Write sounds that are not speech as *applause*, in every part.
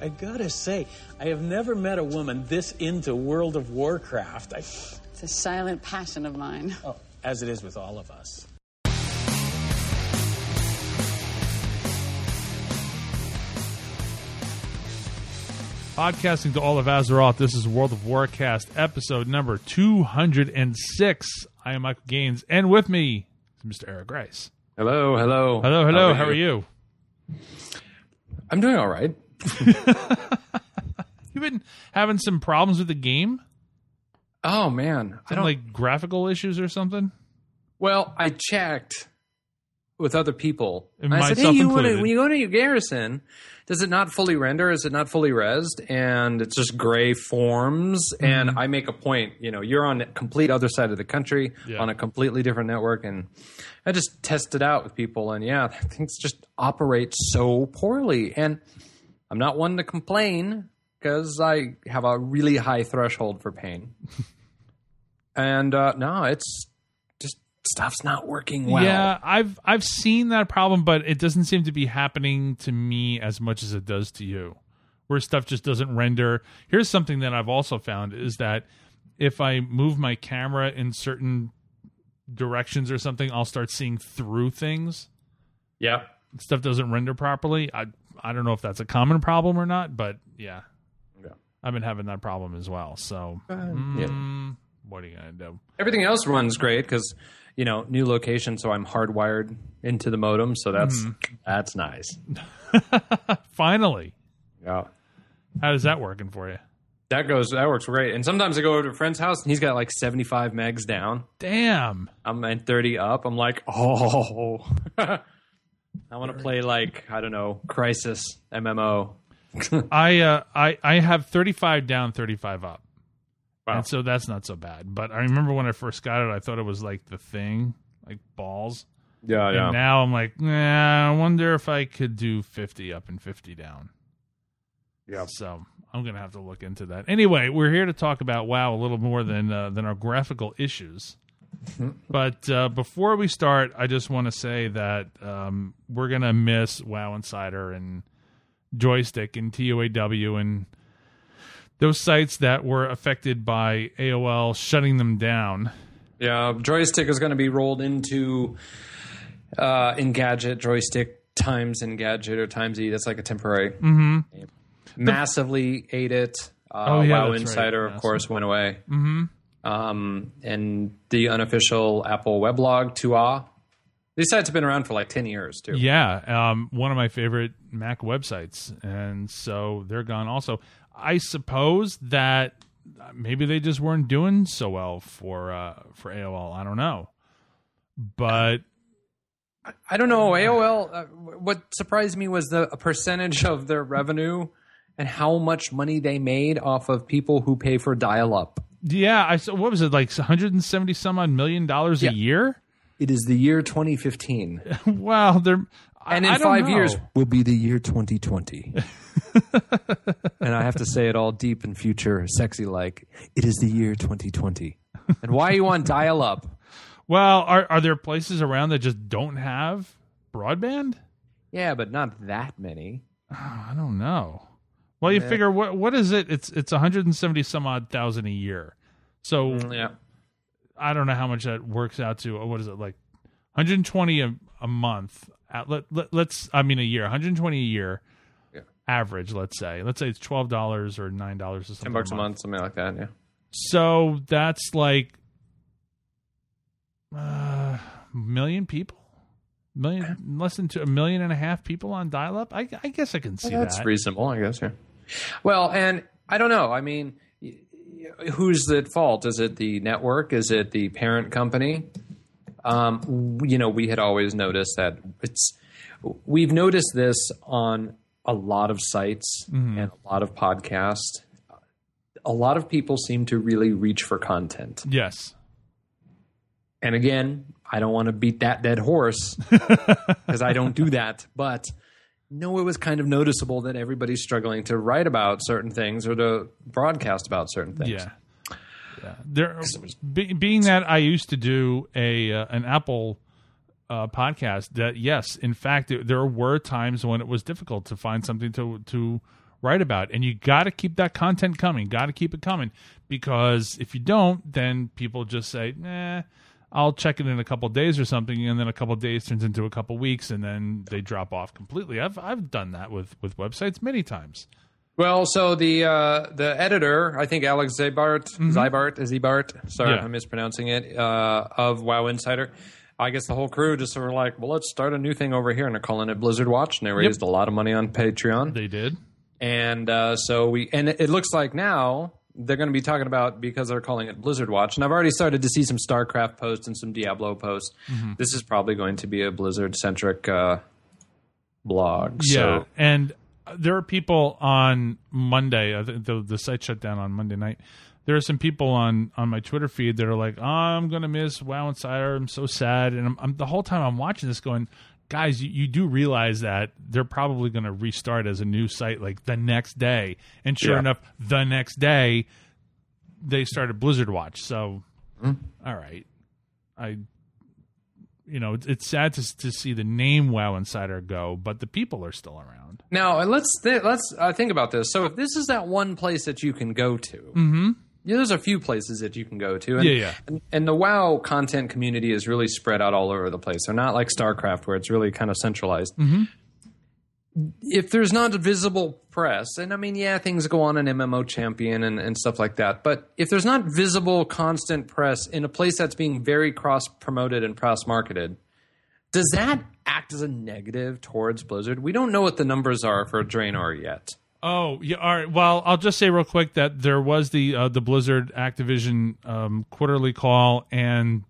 I gotta say, I have never met a woman this into World of Warcraft. I, It's a silent passion of mine. oh, as it is with all of us. Podcasting to all of Azeroth, this is World of Warcast, episode number 206. I am Michael Gaines, and with me is Mr. Eric Grice. Hello, hello. Hello, hello, how are you? I'm doing all right. *laughs* You've been having some problems with the game? Oh man, I Some, don't like graphical issues or something? Well, I checked with other people. And I said, "Hey, you wanna, when you go to your garrison, does it not fully render? Is it not fully resed? And it's just gray forms." Mm-hmm. And I make a point. You know, you're on the complete other side of the country Yeah. on a completely different network, and I just test it out with people. And yeah, *laughs* things just operate so poorly. And I'm not one to complain because I have a really high threshold for pain. *laughs* and uh, no, it's just stuff's not working well. Yeah, I've I've seen that problem, but it doesn't seem to be happening to me as much as it does to you. Where stuff just doesn't render. Here's something that I've also found is that if I move my camera in certain directions or something, I'll start seeing through things. Yeah. Stuff doesn't render properly. I I don't know if that's a common problem or not, but yeah. Yeah. I've been having that problem as well. So yeah. mm, what are you gonna do? Everything else runs great because you know new location, so I'm hardwired into the modem, so that's Mm-hmm. that's nice. *laughs* Finally. Yeah. How is that working for you? That goes that works great. And sometimes I go over to a friend's house and he's got like 75 megs down. Damn. I'm at 30 up. I'm like, *laughs* oh, I want to play like I don't know, Crysis MMO. *laughs* I uh I I have 35 down, 35 up. Wow. And so that's not so bad. But I remember when I first got it, I thought it was like the thing, like balls. Yeah, And now I'm like, nah, I wonder if I could do 50 up and 50 down. Yeah. So I'm gonna have to look into that. Anyway, we're here to talk about WoW a little more than uh, than our graphical issues. But uh, before we start, I just want to say that um, we're gonna miss WoW Insider and Joystiq and TUAW and those sites that were affected by AOL shutting them down. Yeah, Joystiq is going to be rolled into uh, Engadget Joystiq times Engadget or times E. That's like a temporary. Mm-hmm. Massively ate it. Uh, Oh, yeah, WoW that's right. Insider, of course, went away. Mm-hmm. Um, and the unofficial Apple weblog, TUAW. These sites have been around for like ten years too. Yeah, um, one of my favorite Mac websites, and so they're gone. Also, I suppose that maybe they just weren't doing so well for uh, for AOL. I don't know, but I don't know. AOL. Uh, what surprised me was the percentage of their revenue and how much money they made off of people who pay for dial-up. Yeah, I saw what was it like 170 some odd million dollars Yeah. a year? It is the year 2015. *laughs* Wow, they're and in five know. years will be the year 2020. *laughs* and I have to say it all deep and future sexy like it is the year 2020. and why are you on dial up? *laughs* Well, are are there places around that just don't have broadband? Yeah, but not that many. *sighs* I don't know. Well, you figure what what is it? It's it's 170 some odd thousand a year. So Yeah. I don't know how much that works out to. What is it like? 120 a, a month. At, let, let, let's. I mean, a year. 120 a year. Yeah. Average. Let's say. Let's say it's twelve dollars or nine dollars or something. 10 bucks a month, something like that, yeah. So that's like uh, million people. Million, less than two, a million and a half people on dial-up. I, I guess I can see That's that. reasonable, I guess, yeah. Well, and I don't know. I mean, who's at fault? Is it the network? Is it the parent company? Um, you know, we had always noticed that it's. We've noticed this on a lot of sites and a lot of podcasts. A lot of people seem to really reach for content. Yes. And again, I don't want to beat that dead horse *laughs* because I don't do that. But no, it was kind of noticeable that everybody's struggling to write about certain things or to broadcast about certain things. Yeah. Yeah. There, be, being that I used to do a uh, an Apple uh, podcast, that yes, in fact, there, there were times when it was difficult to find something to to write about. And you got to keep that content coming. Got to keep it coming because if you don't, then people just say, "Nah, I'll check it in a couple days or something," and then a couple days turns into a couple weeks, and then they drop off completely. I've I've done that with with websites many times. Well, so the uh, the editor, I think Alex Zybart, Zybart, Zybart, sorry, Yeah. I'm mispronouncing it, uh, of WoW Insider. I guess the whole crew just sort of like, well, let's start a new thing over here, and they're calling it Blizzard Watch, and they raised a lot of money on Patreon. They did. And uh, so we, and it looks like now they're going to be talking about because they're calling it Blizzard Watch. And I've already started to see some StarCraft posts and some Diablo posts. This is probably going to be a Blizzard centric uh, blog. Yeah, So, and there are people on Monday. The the site shut down on Monday night. There are some people on on my Twitter feed that are like, oh, "I'm gonna miss WoW Insider. I'm so sad." And I'm, I'm the whole time I'm watching this, going, "Guys, you, you do realize that they're probably gonna restart as a new site like the next day." And sure Yeah. enough, the next day they started Blizzard Watch. So, all right, I you know, it's, it's sad to to see the name WoW Insider go, but the people are still around. Now let's th- let's uh, think about this. So if this is that one place that you can go to, mm-hmm. Yeah, there's a few places that you can go to. And, Yeah, yeah. And, and the WoW content community is really spread out all over the place. They're not like StarCraft where it's really kind of centralized. Mm-hmm. If there's not a visible press, and I mean, yeah, things go on in MMO Champion and, and stuff like that, but if there's not visible, constant press in a place that's being very cross promoted and cross marketed, does that act as a negative towards Blizzard? We don't know what the numbers are for Draenor yet. Oh, yeah. All right. Well, I'll just say real quick that there was the uh, the Blizzard Activision um, quarterly call, and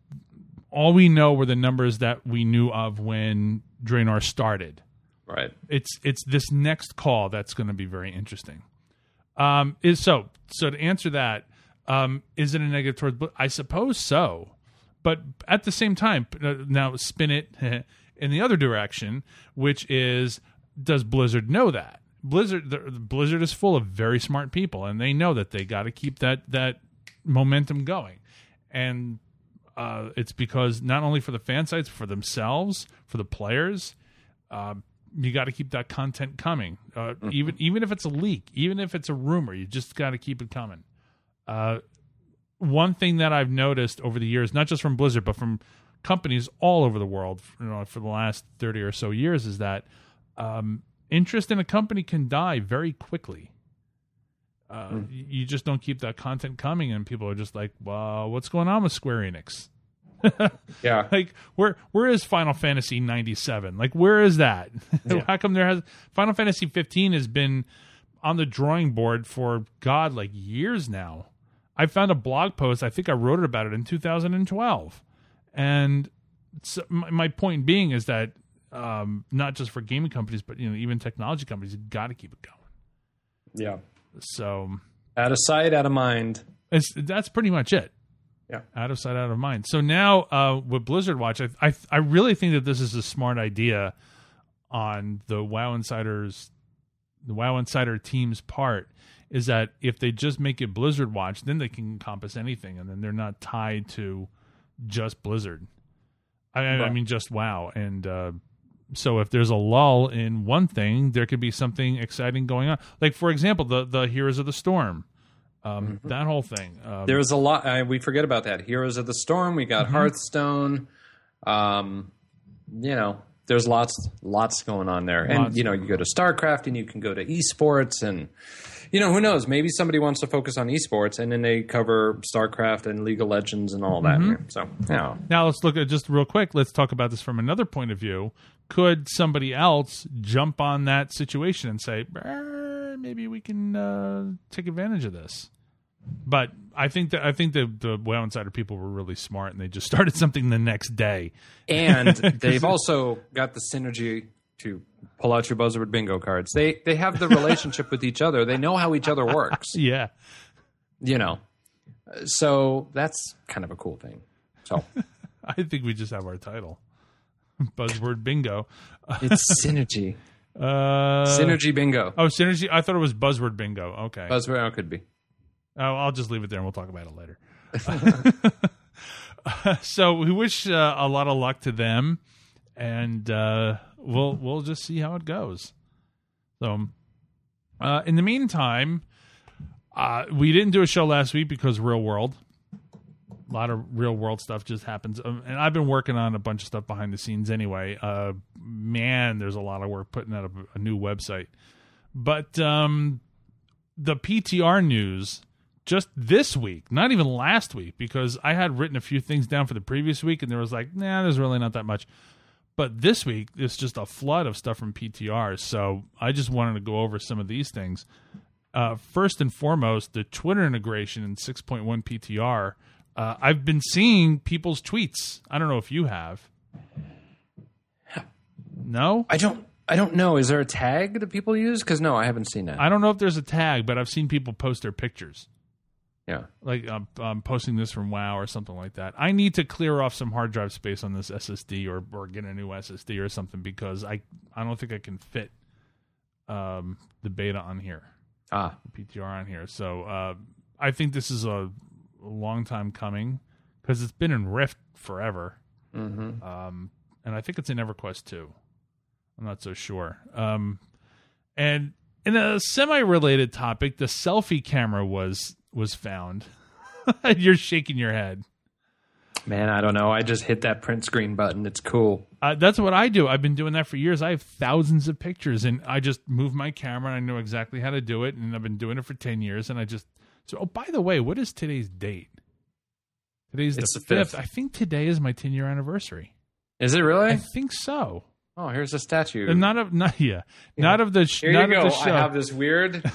all we know were the numbers that we knew of when Draenor started. Right. It's it's this next call that's going to be very interesting. Um, is so so to answer that, um, is it a negative towards? I suppose so, but at the same time, uh, now spin it *laughs* in the other direction, which is does Blizzard know that Blizzard the, Blizzard is full of very smart people, and they know that they got to keep that that momentum going, and uh, it's because not only for the fan sites, for themselves, for the players, uh, you got to keep that content coming. Uh, Even even if it's a leak, even if it's a rumor, you just got to keep it coming. Uh, one thing that I've noticed over the years, not just from Blizzard, but from companies all over the world, you know, for the last thirty or so years, is that um, interest in a company can die very quickly. Uh, y- You just don't keep that content coming, and people are just like, "Well, what's going on with Square Enix?" *laughs* Yeah. like where where is Final Fantasy 97? Like where is that? *laughs* How come there has Final Fantasy 15 has been on the drawing board for god like years now. I found a blog post, I think I wrote it about it in 2012. And so my, my point being is that um, not just for gaming companies but you know even technology companies you got to keep it going. Yeah. So Out of sight, out of mind. it's, that's pretty much it. Yeah. out of sight, out of mind. So now uh, with Blizzard Watch, I, I I really think that this is a smart idea on the WoW Insiders, the WoW Insider team's part. Is that if they just make it Blizzard Watch, then they can encompass anything, and then they're not tied to just Blizzard. I, I- I mean, just WoW, and uh, so if there's a lull in one thing, there could be something exciting going on. Like for example, the the Heroes of the Storm, um, that whole thing. Um, There was a lot. Uh, we forget about that. Heroes of the Storm. We got Hearthstone. Um, you know, there's lots, lots going on there. And you know, you go to StarCraft, and you can go to esports, and you know, who knows? Maybe somebody wants to focus on esports, and then they cover StarCraft and League of Legends and all that. So, yeah, Now let's look at just real quick. Let's talk about this from another point of view. Could somebody else jump on that situation and say, "Eh, maybe we can uh, take advantage of this? But I think that I think the the WoW Insider people were really smart and they just *laughs* started something the next day. and *laughs* they've also got the synergy to pull out your buzzword bingo cards. They they have the relationship with each other. They know how each other works. *laughs* Yeah, You know, so that's kind of a cool thing. So *laughs* I think we just have our title, *laughs* buzzword bingo. it's synergy, Uh, synergy bingo. Oh, synergy. I thought it was buzzword bingo. Okay. Buzzword oh, could be. Oh, I'll just leave it there and we'll talk about it later. so we wish uh, a lot of luck to them, and uh, we'll we'll just see how it goes. So, Uh, in the meantime, uh, we didn't do a show last week because real world. A lot of real world stuff just happens, um, and I've been working on a bunch of stuff behind the scenes anyway. Uh, man, there's a lot of work putting out a, a new website, but um, the PTR news just this week, not even last week, because I had written a few things down for the previous week, and there was like, nah, there's really not that much. But this week, it's just a flood of stuff from PTR. So I just wanted to go over some of these things. Uh, first and foremost, the Twitter integration in 6.1 PTR. Uh, I've been seeing people's tweets. I don't know if you have. No, I don't. I don't know. Is there a tag that people use? Because no, I haven't seen that. I don't know if there's a tag, but I've seen people post their pictures. Yeah. like I'm, I'm posting this from WoW or something like that. I need to clear off some hard drive space on this SSD or or get a new SSD or something because I I don't think I can fit um the beta on here, Ah. PTR on here. So uh, I think this is a, a long time coming because it's been in Rift forever, Mm-hmm. um, and I think it's in EverQuest too. I'm not so sure. Um, and in a semi-related topic, the selfie camera was was found. *laughs* You're shaking your head. Man, I don't know. I just hit that print screen button. It's cool. Uh, that's what I do. I've been doing that for years. I have thousands of pictures, and I just move my camera. and I know exactly how to do it, and I've been doing it for ten years. And I just so. Oh, by the way, what is today's date? Today's It's the fifth. I think today is my ten year anniversary. Is it really? I think so. Oh, here's a statue. And not of not yeah, not of the sh- Here not you of go. the I have this weird *laughs*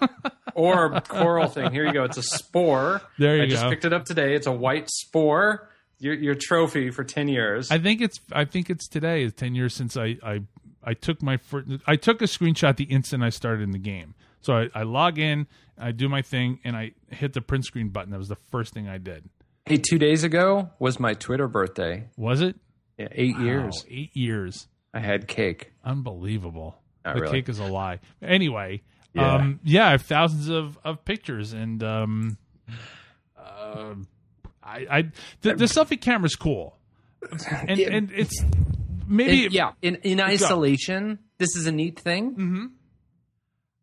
*laughs* orb coral thing. Here you go. It's a spore. There you go. I just picked it up today. It's a white spore. Your your trophy for ten years. I think it's I think it's today is ten years since I I I took my first I took a screenshot the instant I started in the game. So I, I log in, I do my thing, and I hit the print screen button. That was the first thing I did. hey, two days ago was my Twitter birthday. Was it? Yeah, eight years. Eight years. I had cake. Unbelievable. Not the really. cake is a lie. Anyway, Yeah. um, yeah, I have thousands of, of pictures, and um, uh, I, I the, the selfie camera's cool, *laughs* and Yeah. and it's maybe In- yeah, in in isolation, this is a neat thing. Mhm.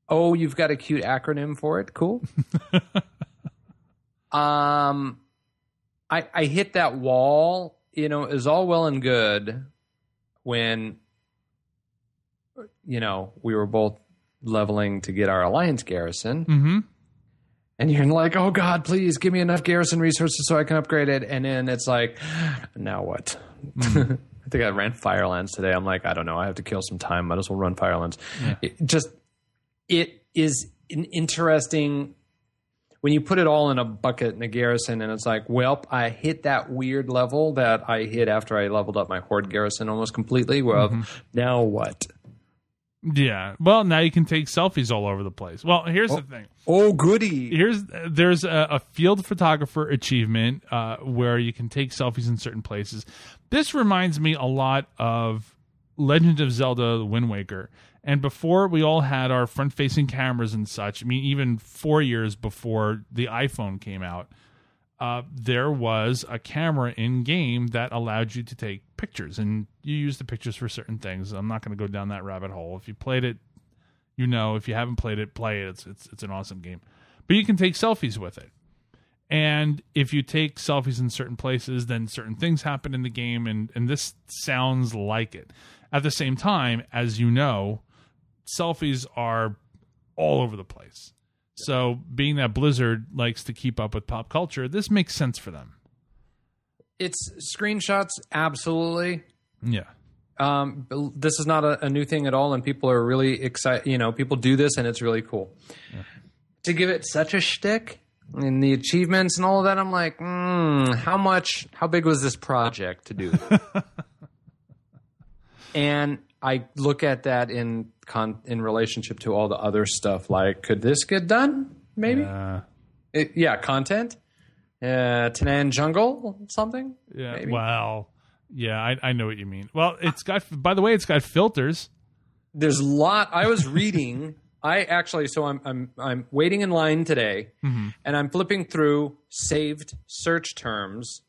Oh, you've got a cute acronym for it. Cool. *laughs* um, I I hit that wall. You know, is all well and good when you know we were both leveling to get our alliance garrison, hmm and you're like, "Oh God, please give me enough garrison resources so I can upgrade it." And then it's like, "Now what?" *laughs* I think I ran Firelands today. I'm like, I don't know. I have to kill some time. Might as well run Firelands. It just it is an interesting when you put it all in a bucket in a garrison, and it's like, well, I hit that weird level that I hit after I leveled up my horde garrison almost completely. Well, now what? Yeah. Well, now you can take selfies all over the place. Well, here's the thing. Oh, goody! Here's there's a, a field photographer achievement uh, where you can take selfies in certain places. This reminds me a lot of Legend of Zelda: The Wind Waker. And before we all had our front-facing cameras and such, I mean, even four years before the iPhone came out, uh, there was a camera in game that allowed you to take pictures, and you use the pictures for certain things. I'm not going to go down that rabbit hole. If you played it, you know. If you haven't played it, play it. It's it's it's an awesome game. But you can take selfies with it. And if you take selfies in certain places, then certain things happen in the game and and this sounds like it. At the same time, as you know, selfies are all over the place. So, being that Blizzard likes to keep up with pop culture, this makes sense for them. It's screenshots, absolutely. Yeah. Um, this is not a, a new thing at all, and people are really excited. You know, people do this, and it's really cool. To give it such a shtick and the achievements and all of that, I'm like, mm, how much? How big was this project to do? *laughs* and I look at that in con- in relationship to all the other stuff. Like, could this get done? Maybe. Uh, It- yeah, content. Uh, Tanaan Jungle, something. yeah. Maybe. Wow. Yeah, I, I know what you mean. Well, it's got. By the way, it's got filters. there's a lot i was reading *laughs* i actually so i'm i'm i'm waiting in line today and i'm flipping through saved search terms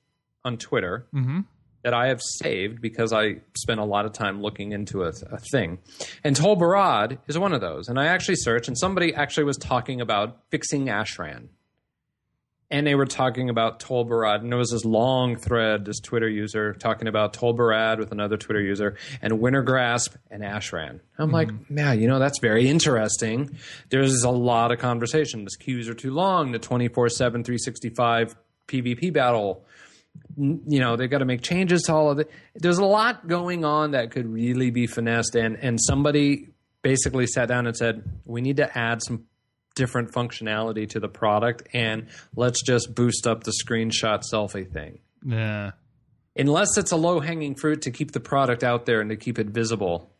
on twitter Mhm. That I have saved because I spent a lot of time looking into a, a thing. And Tol Barad is one of those. And I actually searched, and somebody actually was talking about fixing Ashran. And they were talking about Tol Barad. And there was this long thread, this Twitter user talking about Tol Barad with another Twitter user and Wintergrasp and Ashran. I'm like, mm-hmm. man, you know, that's very interesting. There's a lot of conversation. The queues are too long. The 24 7, 365 PvP battle you know they've got to make changes to all of it. There's a lot going on that could really be finessed and and somebody basically sat down and said we need to add some different functionality to the product and let's just boost up the screenshot selfie thing. Yeah. unless it's a low hanging fruit to keep the product out there and to keep it visible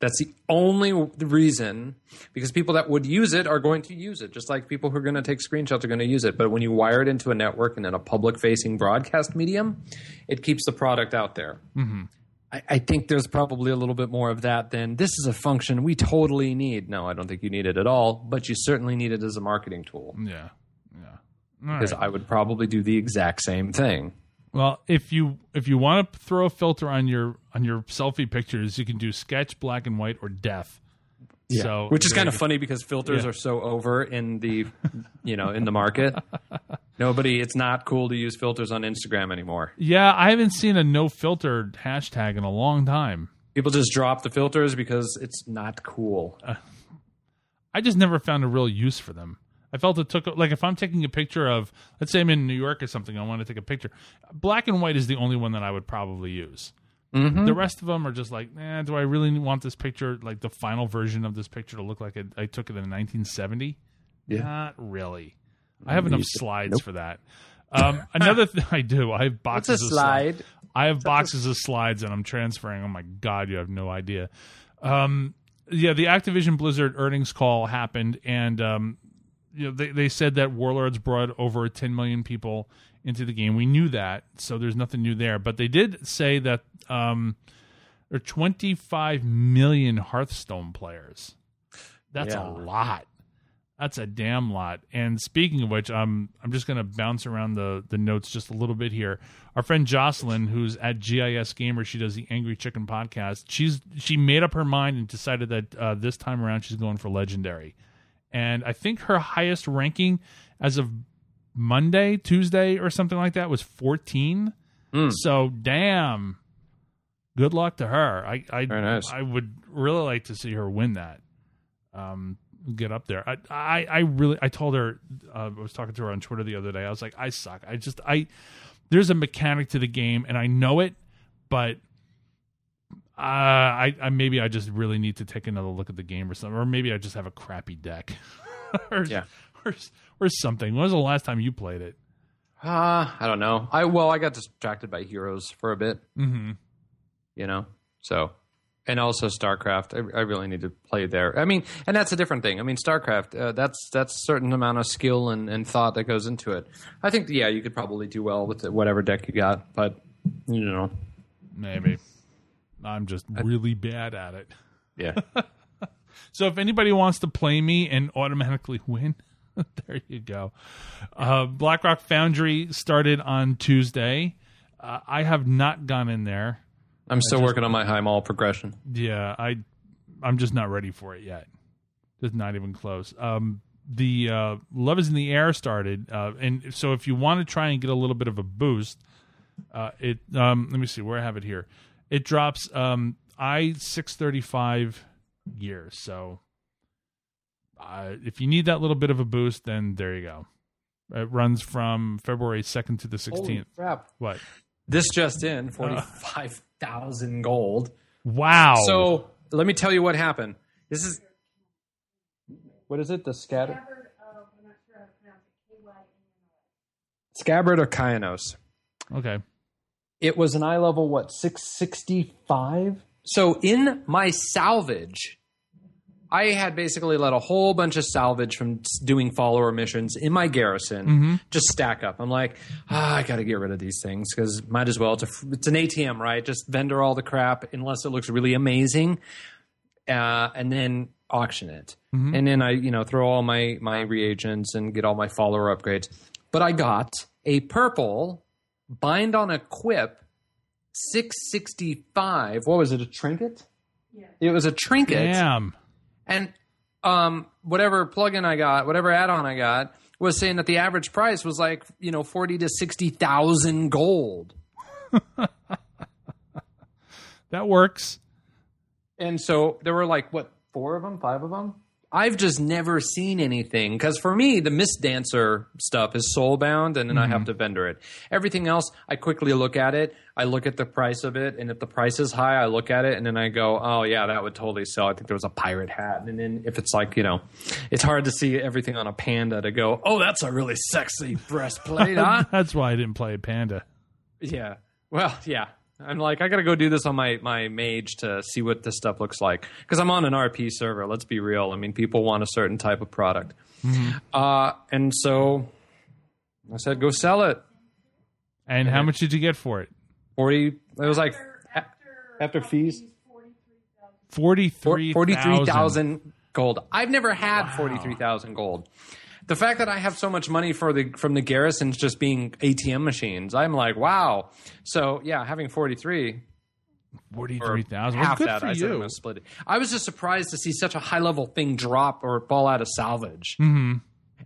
that's the only reason because people that would use it are going to use it just like people who are going to take screenshots are going to use it but when you wire it into a network and then a public facing broadcast medium it keeps the product out there mm-hmm. I, I think there's probably a little bit more of that than this is a function we totally need no i don't think you need it at all but you certainly need it as a marketing tool Yeah. Yeah. All because right. i would probably do the exact same thing Well, if you if you want to throw a filter on your on your selfie pictures, you can do sketch, black and white, or death. So, which is kind of funny because filters Yeah. are so over in the you know in the market *laughs* nobody it's not cool to use filters on instagram anymore Yeah, I haven't seen a no filter hashtag in a long time. people just drop the filters because it's not cool uh, I just never found a real use for them. I felt it took like if I'm taking a picture of, let's say I'm in New York or something, I want to take a picture. Black and white is the only one that I would probably use. Mm-hmm. The rest of them are just like, eh, do I really want this picture, like the final version of this picture, to look like it, I took it in 1970? Yeah. Not really. I have enough slides for that. Um, *laughs* another thing I do, I have boxes of slides. I have boxes of slides and I'm transferring. Oh my god, you have no idea. Um, yeah, the Activision Blizzard earnings call happened, and um, you know they they said that Warlords brought over 10 million people into the game. We knew that, so there's nothing new there. But they did say that um, there are 25 million Hearthstone players. That's Yeah. a lot. That's a damn lot. And speaking of which, um, I'm just going to bounce around the the notes just a little bit here. Our friend Jocelyn, who's at GIS Gamer, she does the Angry Chicken podcast. She's she made up her mind and decided that uh, this time around she's going for Legendary. And I think her highest ranking as of Monday, Tuesday, or something like that was 14. So damn. Good luck to her. I I nice. I would really like to see her win that. Um, get up there. I, I, I really, I told her, uh, I was talking to her on Twitter the other day. I was like, I suck. I just, I, there's a mechanic to the game and I know it, but uh, I, I, maybe I just really need to take another look at the game or something, or maybe I just have a crappy deck *laughs* or, Yeah. or, or something. When was the last time you played it? uh, i don't know i well i got distracted by heroes for a bit Mm-hmm. you know so and also starcraft I, I really need to play there i mean and that's a different thing i mean starcraft uh, that's that's a certain amount of skill and, and thought that goes into it i think yeah you could probably do well with it, whatever deck you got but you know Maybe. I'm just really bad at it. yeah *laughs* So if anybody wants to play me and automatically win, *laughs* there you go. Uh, Blackrock Foundry started on Tuesday. Uh, I have not gone in there. i'm still working on my high mall progression Yeah, I I'm just not ready for it yet. Just not even close. Um, the uh, Love is in the Air started, uh, and so if you want to try and get a little bit of a boost, uh, it um, let me see where I have it here. It drops um, I six thirty five gears. So uh, if you need that little bit of a boost, then there you go. It runs from February second to the sixteenth. crap What? this just in 45000 gold Wow. So let me tell you what happened. This is what is it? The scatter Scabbard of Kyanos. okay. It was an eye level what six sixty five. So in my salvage, I had basically let a whole bunch of salvage from doing follower missions in my garrison just stack up. I'm like, ah, I got to get rid of these things because might as well. It's, a, it's an ATM, right? Just vendor all the crap unless it looks really amazing, uh, and then auction it. And then I, you know, throw all my my reagents and get all my follower upgrades. But I got a purple bind on equip six sixty five. What was it? A trinket? Yeah. It was a trinket. Damn. And um, whatever plugin I got, whatever add-on I got, was saying that the average price was like you know forty to sixty thousand gold. *laughs* That works. And so there were like what four of them, five of them. I've just never seen anything because for me the Mist Dancer stuff is soulbound, and then I have mm-hmm. to vendor it. Everything else, I quickly look at it. I look at the price of it, and if the price is high, I look at it, and then I go, "Oh yeah, that would totally sell." I think there was a pirate hat, and then if it's like you know, it's hard to see everything on a panda to go, "Oh, that's a really sexy breastplate, huh?" *laughs* That's why I didn't play Panda. Yeah. Well, yeah. I'm like, I got to go do this on my, my mage to see what this stuff looks like. Because I'm on an RP server. Let's be real. I mean, people want a certain type of product. Uh, and so I said, go sell it. And how much did you get for it? 40, it was like after fees, Forty-three. 43,000 gold. I've never had 43,000 gold. The fact that I have so much money for the from the garrisons just being ATM machines, I'm like, wow. So yeah, having 43 Forty-three thousand. Half that. I said I'm gonna split it. I was just surprised to see such a high level thing drop or fall out of salvage. Mm-hmm.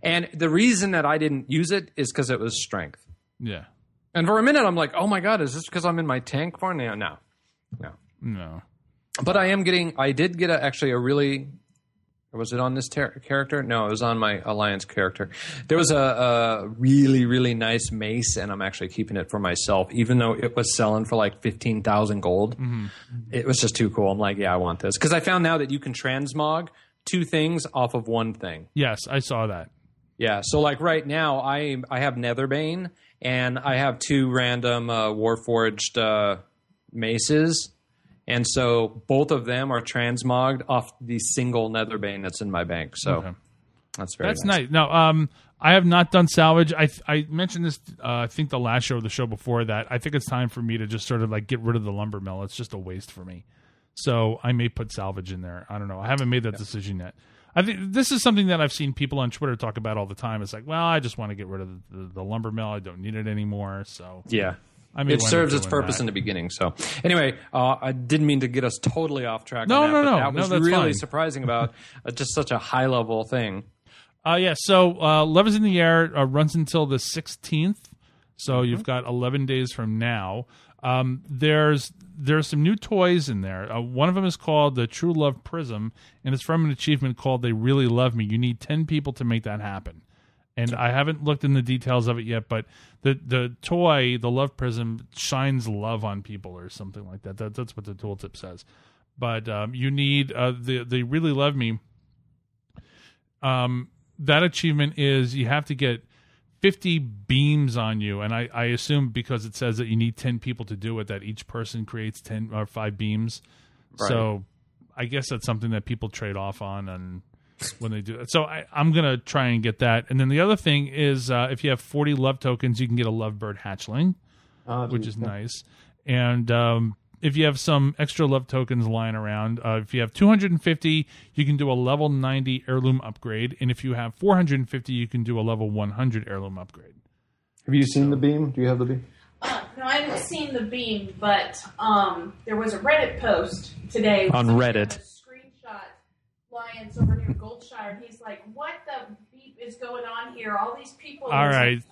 And the reason that I didn't use it is because it was strength. Yeah. And for a minute, I'm like, oh my god, is this because I'm in my tank form? now? no, no. No. But I am getting. I did get a, actually a really. Was it on this ter- character? No, it was on my alliance character. There was a, a really really nice mace, and I'm actually keeping it for myself, even though it was selling for like fifteen thousand gold. It was just too cool. I'm like, yeah, I want this because I found now that you can transmog two things off of one thing. Yes, I saw that. Yeah. So like right now, I I have Netherbane and I have two random uh, Warforged uh, maces, and so both of them are transmogged off the single Netherbane that's in my bank. So Okay. that's very That's nice. No, um, I have not done salvage. I I mentioned this. Uh, I think the last show, or the show before that. I think it's time for me to just sort of like get rid of the lumber mill. It's just a waste for me. So I may put salvage in there. I don't know. I haven't made that decision yet. I think this is something that I've seen people on Twitter talk about all the time. It's like, well, I just want to get rid of the, the, the lumber mill. I don't need it anymore. So Yeah. I may It serves its purpose that. in the beginning. So, anyway, uh, I didn't mean to get us totally off track. No, on that, no, but no. That was that's really fine. surprising about uh, just such a high level thing. Uh, yeah, so uh, Love is in the Air uh, runs until the 16th. So you've got 11 days from now. Um, there's there's some new toys in there. Uh, one of them is called the True Love Prism, and it's from an achievement called They Really Love Me. You need 10 people to make that happen. And I haven't looked in the details of it yet, but the the toy, the Love Prism, shines love on people or something like that. that that's what the tooltip says. But um, you need uh, the They Really Love Me um, that achievement is you have to get 50 beams on you and I, I assume because it says that you need 10 people to do it that each person creates 10 or 5 beams so i guess that's something that people trade off on and when they do it so I, i'm going to try and get that and then the other thing is uh, if you have 40 love tokens you can get a lovebird hatchling which is nice. And um, if you have some extra love tokens lying around, uh, if you have 250, you can do a level 90 heirloom upgrade. And if you have 450, you can do a level 100 heirloom upgrade. Have you seen the beam? Do you have the beam? No, I haven't seen the beam, but um, there was a Reddit post today On somebody Reddit. Had a Screenshot Lions over near Goldshire, and he's like, "What the beep is going on here? All these people." All there's right. like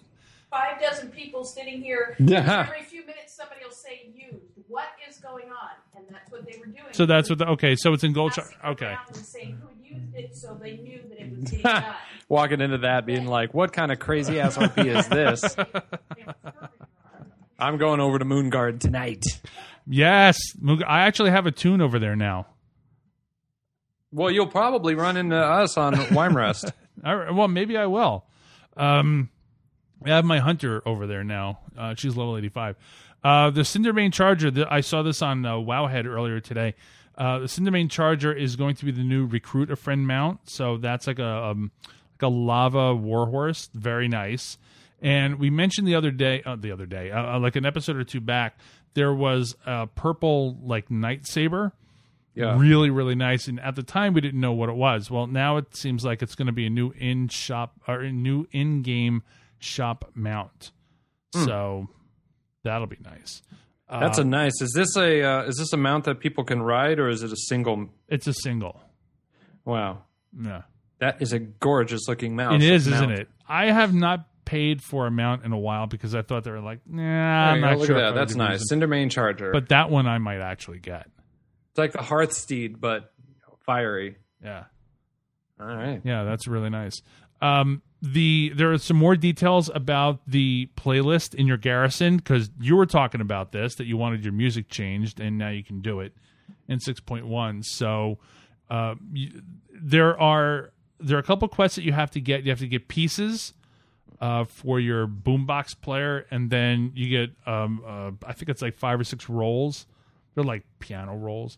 five dozen people sitting here. Yeah. Every few minutes, somebody will say "used." What is going on? And that's what they were doing. So that's what the, okay. So it's in Goldshire. Okay. saying who used it, so they knew that it was getting done. *laughs* Walking into that being like, what kind of crazy ass RP is this? *laughs* I'm going over to Moon Moonguard tonight. Yes. I actually have a tune over there now. Well, you'll probably run into us on *laughs* right, well, maybe I will. Um, I have my hunter over there now. Uh, she's level 85. Uh, the Cindermane Charger, the, I saw this on uh, Wowhead earlier today. Uh, the Cindermane Charger is going to be the new recruit a friend mount. So that's like a um, like a lava warhorse. Very nice. And we mentioned the other day, uh, the other day, uh, uh, like an episode or two back, there was a purple like night saber Yeah. really really nice and at the time we didn't know what it was well now it seems like it's going to be a new in shop or a new in game shop mount so that'll be nice That's a nice. Is this a uh, is this a mount that people can ride, or is it a single? It's a single. Wow, Yeah. that is a gorgeous looking mount. It is, mount. isn't it? I have not paid for a mount in a while because I thought they were like, nah, I'm not look sure. at that. That's nice. Cindermane charger. But that one I might actually get. It's like the Hearthsteed, but fiery. Yeah. All right. Yeah, that's really nice. Um, the there are some more details about the playlist in your garrison because you were talking about this that you wanted your music changed and now you can do it in six point one. So uh, you, there are there are a couple quests that you have to get. You have to get pieces uh, for your boombox player, and then you get um, uh, I think it's like five or six rolls. They're like piano rolls.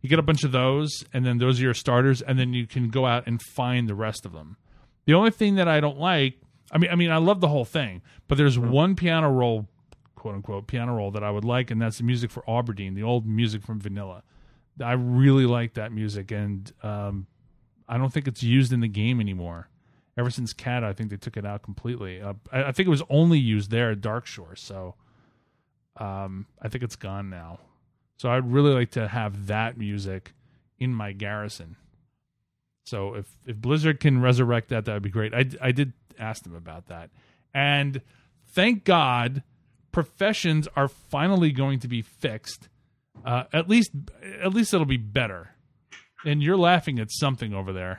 You get a bunch of those, and then those are your starters, and then you can go out and find the rest of them. The only thing that I don't like, I mean, I mean, I love the whole thing, but there's one piano roll, quote unquote, piano roll that I would like, and that's the music for Auberdine, the old music from Vanilla. I really like that music, and um, I don't think it's used in the game anymore. Ever since Cat, I think they took it out completely. Uh, I, I think it was only used there at Darkshore, so um, I think it's gone now. So I'd really like to have that music in my garrison. So if if Blizzard can resurrect that, that would be great. I I did ask them about that, and thank God, professions are finally going to be fixed. Uh, at least at least it'll be better. And you're laughing at something over there.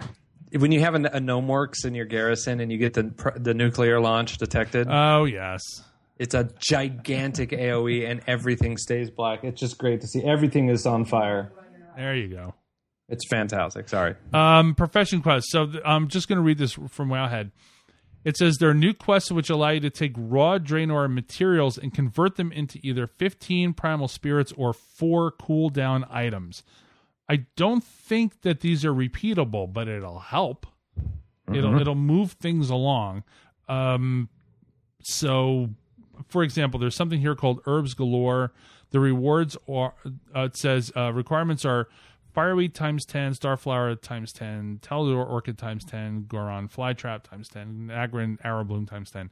When you have a, a Gnomeworks in your garrison and you get the the nuclear launch detected, Oh yes, it's a gigantic AOE and everything stays black. It's just great to see. Everything is on fire. there you go. It's fantastic. Sorry. Um, profession quest. So th- I'm just going to read this from Wowhead. It says there are new quests which allow you to take raw Draenor materials and convert them into either 15 primal spirits or four cooldown items. I don't think that these are repeatable, but it'll help. It'll it'll move things along. Um, so, for example, there's something here called Herbs Galore. The rewards are uh, it says uh, requirements are Fireweed times 10, Starflower times 10, Talador Orchid times 10, Gorgrond Flytrap times 10, Nagrand Arrowbloom times 10.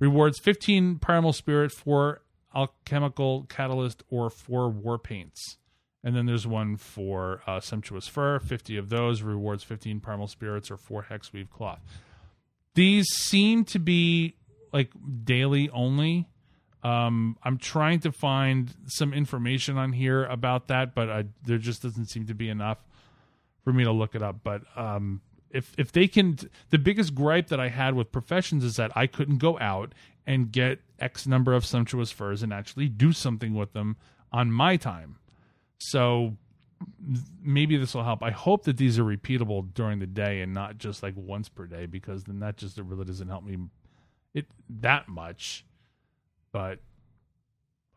Rewards 15 Primal Spirit, 4 Alchemical Catalyst, or 4 War Paints. And then there's one for uh, Sumptuous Fur, 50 of those. Rewards 15 Primal Spirits or 4 Hexweave Cloth. These seem to be like daily only. Um, I'm trying to find some information on here about that, but I, there just doesn't seem to be enough for me to look it up. But um, if if they can, the biggest gripe that I had with professions is that I couldn't go out and get X number of sumptuous furs and actually do something with them on my time. So maybe this will help. I hope that these are repeatable during the day and not just like once per day, because then that just really doesn't help me it that much but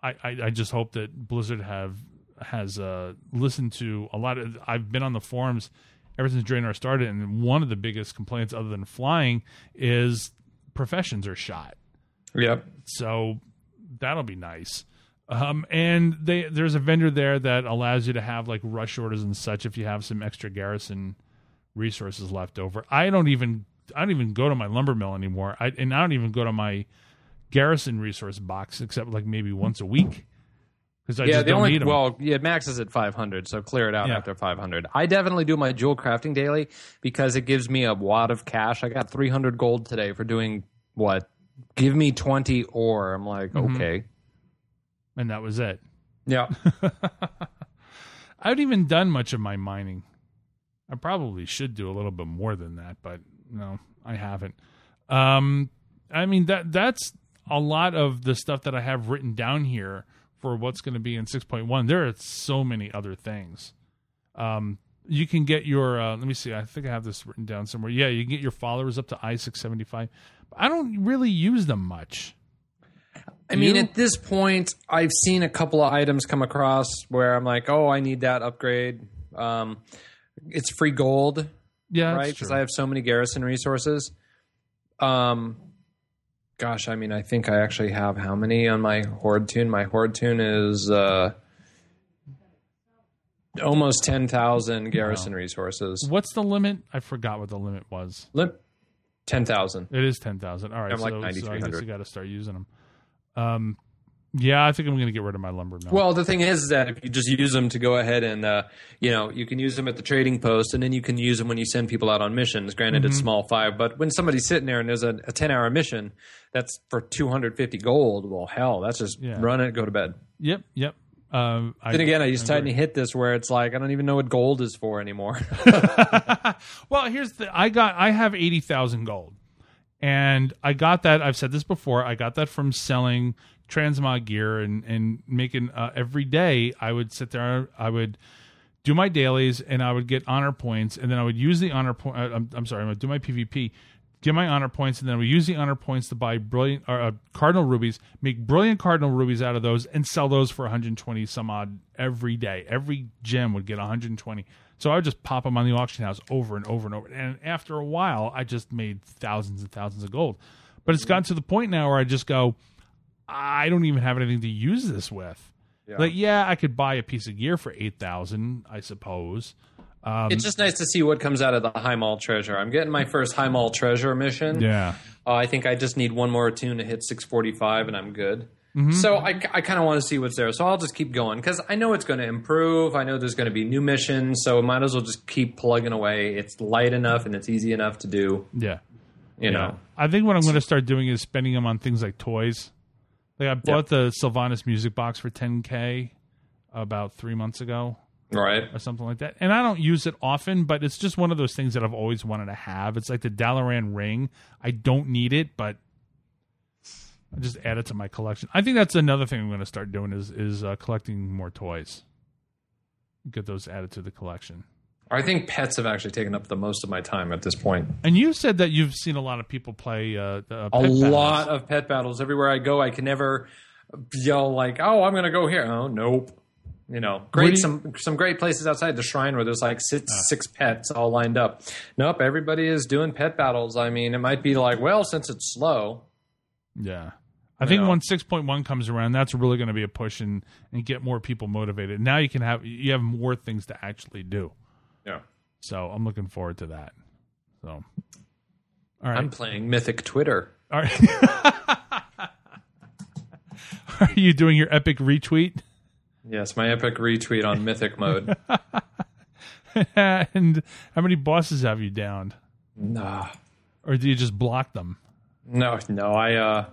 I, I, I just hope that Blizzard have has uh, listened to a lot of. I've been on the forums ever since Draenor started, and one of the biggest complaints, other than flying, is professions are shot. Yep. So that'll be nice. Um, and they there's a vendor there that allows you to have like rush orders and such if you have some extra garrison resources left over. I don't even I don't even go to my lumber mill anymore. I and I don't even go to my garrison resource box except like maybe once a week because I yeah, just the don't only need them. well, yeah, max is at 500, so clear it out Yeah. after 500. I definitely do my jewel crafting daily because it gives me a wad of cash. I got 300 gold today for doing what? Give me 20 ore. I'm like, Mm-hmm. okay. and that was it. Yeah. *laughs* I haven't even done much of my mining. I probably should do a little bit more than that, but no, I haven't. Um, I mean that that's a lot of the stuff that I have written down here for what's going to be in 6.1. There are so many other things. Um, you can get your uh, let me see. I think I have this written down somewhere. Yeah, you can get your followers up to I six seventy five. I don't really use them much. I mean, You? at this point, I've seen a couple of items come across where I'm like, oh, I need that upgrade. Um, it's free gold, Yeah, right? Because. I have so many garrison resources. Um, gosh, I mean, I think I actually have how many on my horde tune? My horde tune is uh, almost ten thousand garrison resources. What's the limit? I forgot what the limit was. Limp, ten thousand. It is ten thousand. All right, I'm so, like so I guess 9,300. you got to start using them. Um, Yeah, I think I'm going to get rid of my lumber mill. Well, the thing is that if you just use them to go ahead and, uh, you know, you can use them at the trading post, and then you can use them when you send people out on missions. Granted, it's small five, but when somebody's sitting there and there's a, a ten hour mission that's for 250 gold, well, hell, that's just Yeah. run it, go to bed. yep, yep. Um, I, again, I just tiny hit this where it's like I don't even know what gold is for anymore. *laughs* *laughs* well, here's the I got I have eighty thousand gold, and I got that. I've said this before. I got that from selling transmog gear and and making uh, every day. I would sit there. I would do my dailies and I would get honor points, and then I would use the honor point. Uh, I'm, sorry I'm sorry, I do my PvP, get my honor points, and then I would use the honor points to buy brilliant or uh, cardinal rubies, make brilliant cardinal rubies out of those, and sell those for 120 some odd every day. Every gem would get 120. So I would just pop them on the auction house over and over and over. And after a while, I just made thousands and thousands of gold. But it's gotten to the point now where I just go, I don't even have anything to use this with. Like, yeah, I could buy a piece of gear for eight thousand, I suppose. Um, it's just nice to see what comes out of the Highmaul treasure. I'm getting my first Highmaul treasure mission. yeah, Uh, I think I just need one more tune to hit 645 and I'm good. Mm-hmm. So I, I kind of want to see what's there. So I'll just keep going because I know it's going to improve. I know there's going to be new missions. So might as well just keep plugging away. It's light enough and it's easy enough to do. yeah. You know, I think what I'm going to start doing is spending them on things like toys. Like I bought the Sylvanas music box for 10k about three months ago right? or something like that, and I don't use it often, but it's just one of those things that I've always wanted to have. It's like the Dalaran ring. I don't need it, but I just add it to my collection. I think that's another thing I'm going to start doing is is uh, collecting more toys. Get those added to the collection. I think pets have actually taken up the most of my time at this point. And you said that you've seen a lot of people play uh, the A battles. lot of pet battles everywhere I go. I can never yell like, "Oh, I'm going to go here." Oh, nope. You know, great you- some some great places outside the shrine where there's like six six pets all lined up. Nope, everybody is doing pet battles. I mean, it might be like, well, since it's slow, Yeah. I think Yeah. when 6.1 comes around, that's really going to be a push and, and get more people motivated. Now you can have you have more things to actually do. So I'm looking forward to that. So, all right, I'm playing Mythic Twitter. all right. *laughs* Are you doing your epic retweet? Yes, my epic retweet on Mythic mode. *laughs* and how many bosses have you downed, nah, or do you just block them? no, no. I uh,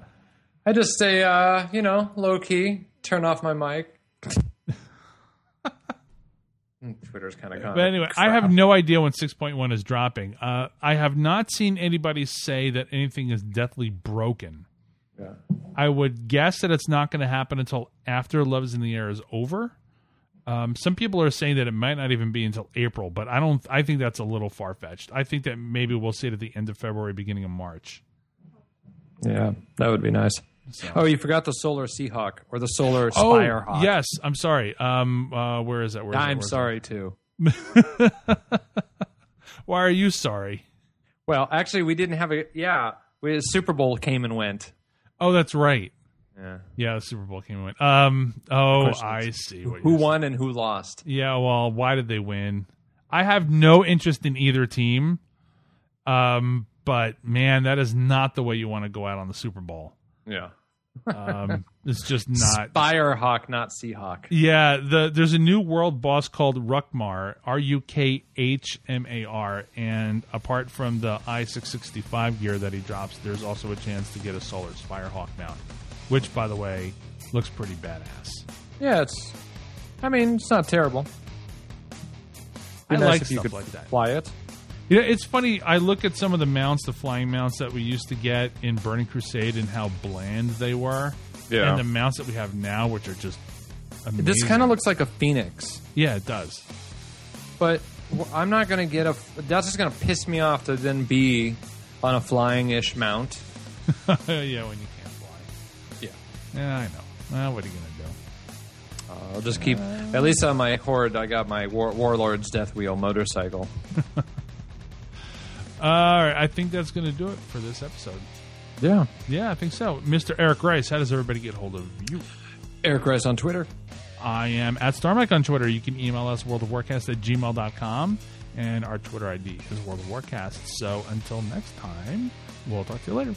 I just stay uh, you know, low key. Turn off my mic. *laughs* Twitter's kind of gone. But anyway, I have no idea when 6.1 is dropping. Uh, I have not seen anybody say that anything is deathly broken. Yeah. I would guess that it's not going to happen until after Love is in the Air is over. Um, some people are saying that it might not even be until April, but I don't. I think that's a little far fetched. I think that maybe we'll see it at the end of February, beginning of March. Yeah, that would be nice. Oh, you forgot the Solar Seahawk or the Solar Oh, Spirehawk. yes. I'm sorry. Um, uh, where is that? Where is? I'm Where is sorry too. *laughs* Why are you sorry? Well, actually, we didn't have a. Yeah, we, Super Bowl came and went. Oh, that's right. Yeah. Yeah, the Super Bowl came and went. Um. Oh, I see. What Who you're won and who lost? Yeah, well, why did they win? I have no interest in either team. Um, but man, that is not the way you want to go out on the Super Bowl. Yeah. Um, it's just not. Spirehawk, not Seahawk. Yeah, the there's a new world boss called Rukhmar, R U K H M A R, and apart from the I six sixty five gear that he drops, there's also a chance to get a Solar Spirehawk mount, which, by the way, looks pretty badass. Yeah, it's. I mean, it's not terrible. I nice like if you could like that. Fly it. Yeah, it's funny. I look at some of the mounts, the flying mounts that we used to get in Burning Crusade, and how bland they were. Yeah. And the mounts that we have now, which are just amazing. This kind of looks like a phoenix, yeah, it does. but I'm not going to get a. That's just going to piss me off to then be on a flying-ish mount. *laughs* yeah, when you can't fly. Yeah. Yeah, I know. Well, what are you gonna do? I'll just keep. At least on my horde, I got my War, Warlord's Deathwheel motorcycle. *laughs* All right, I think that's gonna do it for this episode. Yeah. Yeah, I think so. Mr. Eric Rice, how does everybody get hold of you? Eric Rice on Twitter. I am at StarMike on Twitter. You can email us worldofwarcast at gmail.com, and our Twitter ID is World of Warcast. So until next time, we'll talk to you later.